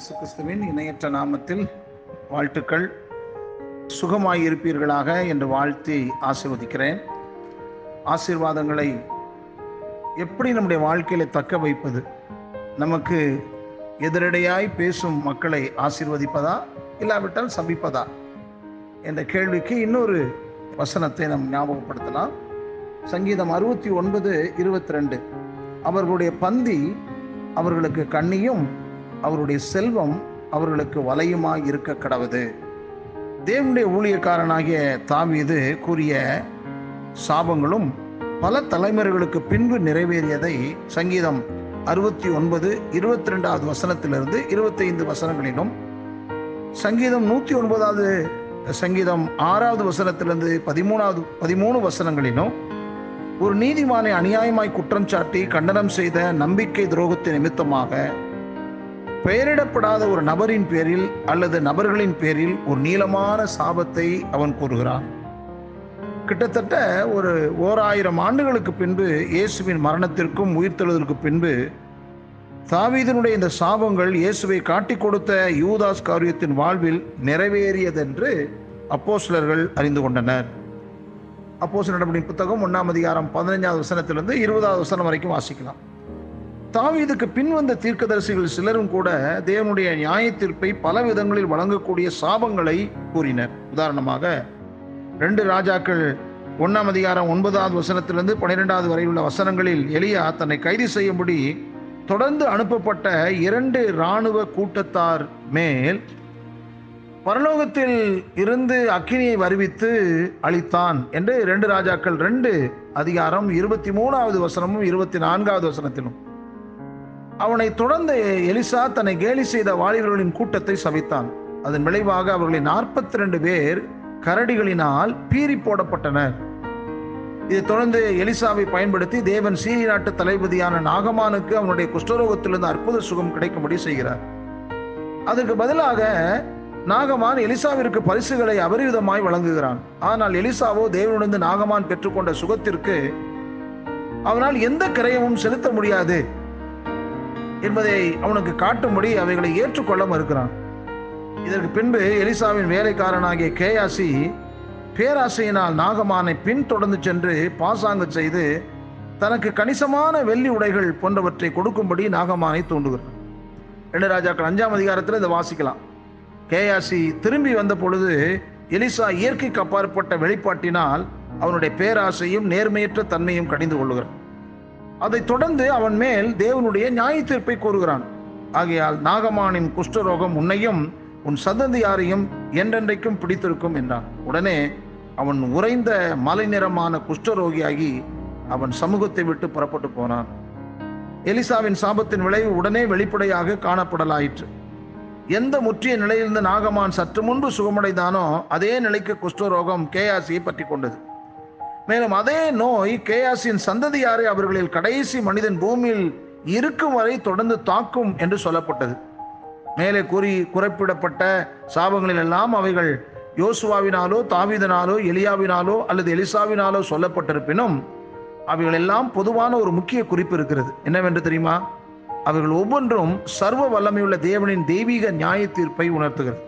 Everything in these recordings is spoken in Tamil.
இயேசு கிறிஸ்துவின் இணையற்ற நாமத்தில் வாழ்த்துக்கள். சுகமாயிருப்பீர்களாக என்று வாழ்த்தி ஆசிர்வதிக்கிறேன். ஆசீர்வாதங்களை எப்படி நம்முடைய வாழ்க்கையில தக்க வைப்பது? நமக்கு எதிரடையாய் பேசும் மக்களை ஆசிர்வதிப்பதா? இல்லாவிட்டால் சபிப்பதா? என்ற கேள்விக்கு இன்னொரு வசனத்தை நாம் ஞாபகப்படுத்தலாம். சங்கீதம் அறுபத்தி ஒன்பது இருபத்தி ரெண்டு. அவர்களுடைய பந்தி அவர்களுக்கு கண்ணியும் அவருடைய செல்வம் அவர்களுக்கு வலையுமாய் இருக்க கடவுது. தேவனுடைய ஊழியக்காரனாகிய தாவீது கூறிய சாபங்களும் பல தலைமுறைகளுக்கு பின்பு நிறைவேறியதை சங்கீதம் அறுபத்தி ஒன்பது இருபத்தி ரெண்டாவது வசனத்திலிருந்து இருபத்தைந்து வசனங்களிலும் சங்கீதம் நூற்றி ஒன்பதாவது சங்கீதம் ஆறாவது வசனத்திலிருந்து பதிமூணாவது பதிமூணு வசனங்களிலும் ஒரு நீதிமானை அநியாயமாய் குற்றம் சாட்டி கண்டனம் செய்த நம்பிக்கை துரோகத்தின் நிமித்தமாக பெயரிடப்படாத ஒரு நபரின் பேரில் அல்லது நபர்களின் பேரில் ஒரு நீளமான சாபத்தை அவன் கூறுகிறான். கிட்டத்தட்ட ஒரு ஓர் ஆயிரம் ஆண்டுகளுக்கு பின்பு இயேசுவின் மரணத்திற்கும் உயிர்த்தெழுதலுக்கு பின்பு தாவீதனுடைய இந்த சாபங்கள் இயேசுவை காட்டிக் கொடுத்த யூதாஸ் காரியத்தின் வாழ்வில் நிறைவேறியதென்று அப்போஸ்லர்கள் அறிந்து கொண்டனர். அப்போஸ் நடவடிக்கை புத்தகம் ஒன்றாம் அதிகாரம் பதினைஞ்சாவது வசனத்திலிருந்து இருபதாவது வசனம் வரைக்கும் வாசிக்கலாம். தாவீதுக்கு பின் வந்த தீர்க்கதரிசிகள் சிலரும் கூட தேவனுடைய நியாய தீர்ப்பை பல விதங்களில் வழங்கக்கூடிய சாபங்களை கூறினர். உதாரணமாக ரெண்டு ராஜாக்கள் ஒன்னாம் அதிகாரம் ஒன்பதாவது வசனத்திலிருந்து பன்னிரெண்டாவது வரை உள்ள வசனங்களில் எலியா தன்னை கைது செய்யும்படி தொடர்ந்து அனுப்பப்பட்ட இரண்டு இராணுவ கூட்டத்தார் மேல் பரலோகத்தில் இருந்து அக்கினியை வருவித்து அளித்தான் என்று ரெண்டு ராஜாக்கள் ரெண்டு அதிகாரம் இருபத்தி மூணாவது வசனமும் இருபத்தி நான்காவது வசனத்திலும் அவனை தொடர்ந்து எலிசா தன்னை கேலி செய்த வாலிபர்களின் கூட்டத்தை சவித்தான். அதன் விளைவாக அவர்களின் நாற்பத்தி ரெண்டு பேர் கரடிகளினால் பீறி போடப்பட்டனர். இதை தொடர்ந்து எலிசாவை பயன்படுத்தி தேவன் சீரி நாட்டு தளபதியான நாகமானுக்கு அவனுடைய குஷ்டரோகத்திலிருந்து அற்புத சுகம் கிடைக்கும்படி செய்கிறார். அதற்கு பதிலாக நாகமான் எலிசாவிற்கு பரிசுகளை அபரிவிதமாய் வழங்குகிறான். ஆனால் எலிசாவோ தேவனிடந்து நாகமான் பெற்றுக்கொண்ட சுகத்திற்கு அவனால் எந்த கிரயமும் செலுத்த முடியாது. என்பதை அவனுக்கு காட்டும்படி அவைகளை ஏற்றுக்கொள்ள மறுக்கிறான். இதற்கு பின்பு எலிசாவின் வேலைக்காரனாகிய கேயாசி பேராசையினால் நாகமானை பின்தொடர்ந்து சென்று பாசாங்கு செய்து தனக்கு கணிசமான வெள்ளி உடைகள் போன்றவற்றை கொடுக்கும்படி நாகமானை தூண்டுகிறான். ரெண்டு ராஜாக்கள் அஞ்சாம் அதிகாரத்தில் இதை வாசிக்கலாம். கேயாசி திரும்பி வந்த பொழுது எலிசா இயற்கைக்கு அப்பாற்பட்ட வெளிப்பாட்டினால் அவனுடைய பேராசையும் நேர்மையற்ற தன்மையும் கடிந்து கொள்ளுகிறான். அதைத் தொடர்ந்து அவன் மேல் தேவனுடைய நியாய தீர்ப்பை கூறுகிறான். ஆகையால் நாகமானின் குஷ்டரோகம் உன்னையும் உன் சந்ததியாரையும் என்றென்றைக்கும் பிடித்திருக்கும் என்றான். உடனே அவன் உறைந்த மலை நிறமான குஷ்டரோகியாகி அவன் சமூகத்தை விட்டு புறப்பட்டு போனான். எலிசாவின் சாபத்தின் விளைவு உடனே வெளிப்படையாக காணப்படலாயிற்று. எந்த முற்றிய நிலையிலிருந்து நாகமான் சற்று முன்பு சுகமடைந்தானோ அதே நிலைக்கு குஷ்டரோகம் கேஆசியை பற்றி கொண்டது. மேலும் அதே நோய் கேயாசின் சந்ததியாரை அவர்களில் கடைசி மனிதன் பூமியில் இருக்கும் வரை தொடர்ந்து தாக்கும் என்று சொல்லப்பட்டது. மேலே கூறி குறிப்பிடப்பட்ட சாபங்களில் எல்லாம் அவைகள் யோசுவாவினாலோ தாவிதனாலோ எலியாவினாலோ அல்லது எலிசாவினாலோ சொல்லப்பட்டிருப்பினும் அவைகள் எல்லாம் பொதுவான ஒரு முக்கிய குறிப்பு இருக்கிறது. என்னவென்று தெரியுமா? அவைகள் ஒவ்வொன்றும் சர்வ வல்லமையுள்ள தேவனின் தெய்வீக நியாய தீர்ப்பை உணர்த்துகிறது.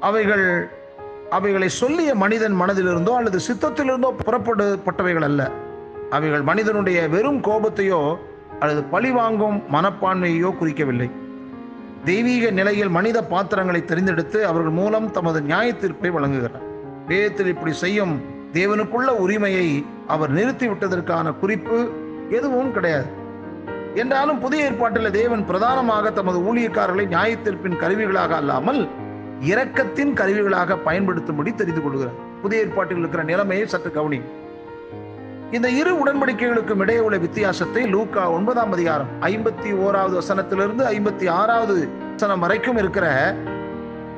அவைகள் அவைகளை சொல்லிய மனிதன் மனதிலிருந்தோ அல்லது சித்தத்திலிருந்தோ புறப்படப்பட்டவைகள் அல்ல. அவைகள் மனிதனுடைய வெறும் கோபத்தையோ அல்லது பழிவாங்கும் மனப்பான்மையோ குறிக்கவில்லை. தெய்வீக நிலையில் மனித பாத்திரங்களை தெரிந்தெடுத்து அவர்கள் மூலம் தமது நியாய தீர்ப்பை வழங்குகிறார். வேதத்தில் இப்படி செய்யும் தேவனுக்குள்ள உரிமையை அவர் நிறுத்திவிட்டதற்கான குறிப்பு எதுவும் கிடையாது. என்றாலும் புதிய ஏற்பாட்டில் தேவன் பிரதானமாக தமது ஊழியக்காரர்களை நியாய தீர்ப்பின் கருவிகளாக அல்லாமல் இரக்கத்தின் கருவிகளாக பயன்படுத்தும்படி தெரிந்து கொள்கிறார். புதிய ஏற்பாட்டில் இருக்கிற நிலைமையை சற்று கவனி. இந்த இரு உடன்படிக்கைகளுக்கும் இடையே உள்ள வித்தியாசத்தை லூக்கா ஒன்பதாம் அதிகாரம் ஐம்பத்தி ஓராவது வசனத்திலிருந்து ஐம்பத்தி ஆறாவது வசனம் வரைக்கும் இருக்கிற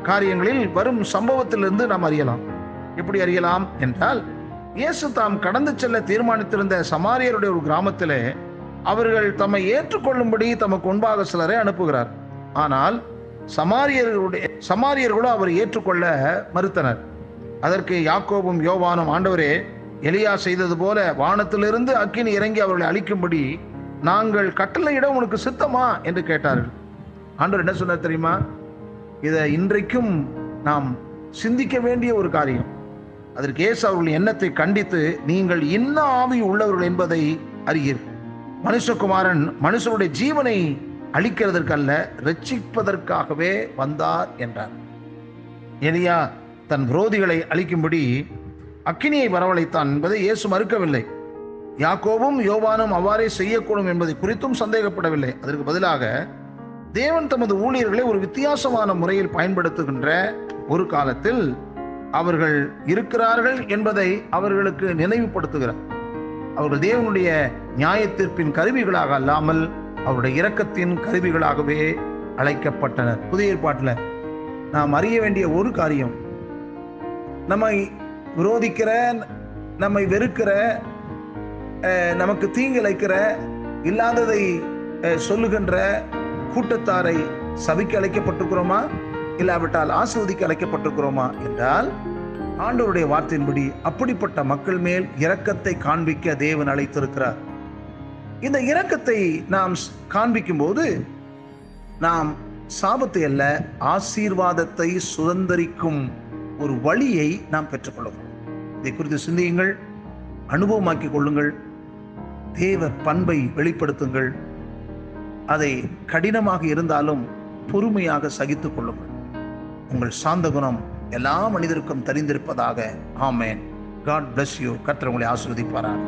காரியங்களில் வரும் சம்பவத்திலிருந்து நாம் அறியலாம். எப்படி அறியலாம் என்றால் இயேசு தாம் கடந்து செல்ல தீர்மானித்திருந்த சமாரியருடைய ஒரு கிராமத்திலே அவர்கள் தம்மை ஏற்றுக்கொள்ளும்படி தமக்கு முன்பாக சிலரை அனுப்புகிறார். ஆனால் சமாரியர்களுடைய சமாரியர்களோ அவர் ஏற்றுக்கொள்ள மறுத்தனர். அதற்கு யாக்கோபும் யோவானும் ஆண்டவரே எலியா செய்தது போல வானத்திலிருந்து அக்கினி இறங்கி அவர்களை அழிக்கும்படி நாங்கள் கட்டளையிட உனக்கு சித்தமா? என்று கேட்டார்கள். ஆண்டவர் என்ன சொன்னார் தெரியுமா? இதை இன்றைக்கும் நாம் சிந்திக்க வேண்டிய ஒரு காரியம். அதற்கு ஏசு அவர்கள் எண்ணத்தை கண்டித்து நீங்கள் இன்ன ஆவி உள்ளவர்கள் என்பதை அறியீர். மனுஷகுமாரன் மனுஷனுடைய ஜீவனை அழிக்கிறதற்கல்ல ரட்சிப்பதற்காகவே வந்தார் என்றார். எலியா தன் விரோதிகளை அழிக்கும்படி அக்கினியை வரவழைத்தான் என்பதை இயேசு மறுக்கவில்லை. யாக்கோவும் யோவானும் அவ்வாறே செய்யக்கூடும் என்பதை குறித்தும் சந்தேகப்படவில்லை. அதற்கு பதிலாக தேவன் தமது ஊழியர்களை ஒரு வித்தியாசமான முறையில் பயன்படுத்துகின்ற ஒரு காலத்தில் அவர்கள் இருக்கிறார்கள் என்பதை அவர்களுக்கு நினைவுபடுத்துகிறார். அவர்கள் தேவனுடைய நியாயத்தீர்ப்பின் கருவிகளாக அல்லாமல் அவருடைய இரக்கத்தின் கருவிகளாகவே அழைக்கப்பட்டனர் புதிய ஏற்பாட்டில் நாம் அறிய வேண்டிய ஒரு காரியம் நம்மை விரோதிக்கிற நம்மை வெறுக்கிற நமக்கு நமக்கு தீங்கிழைக்கிற இல்லாததை சொல்லுகின்ற கூட்டத்தாரை சபிக்க அழைக்கப்பட்டிருக்கிறோமா? இல்லாவிட்டால் ஆசிர்வதிக்க அழைக்கப்பட்டிருக்கிறோமா? என்றால் ஆண்டவருடைய வார்த்தையின்படி அப்படிப்பட்ட மக்கள் மேல் இரக்கத்தை காண்பிக்க தேவன் அழைத்திருக்கிறார். இந்த இரக்கத்தை நாம் காண்பிக்கும் போது நாம் சாபத்தை அல்ல ஆசீர்வாதத்தை சுதந்தரிக்கும் ஒரு வழியை நாம் பெற்றுக்கொள்ளுகிறோம் இதை குறித்து சிந்தியுங்கள் அனுபவமாக்கிக் கொள்ளுங்கள் தேவ பண்பை வெளிப்படுத்துங்கள் அதை கடினமாக இருந்தாலும் பொறுமையாக சகித்துக் கொள்ளுங்கள். உங்கள் சாந்த குணம் எல்லா மனிதருக்கும் தெரிந்திருப்பதாக ஆமேன். காட் பிளஸ் யூ கர்த்தர் உங்களை ஆசீர்வதிப்பாராக.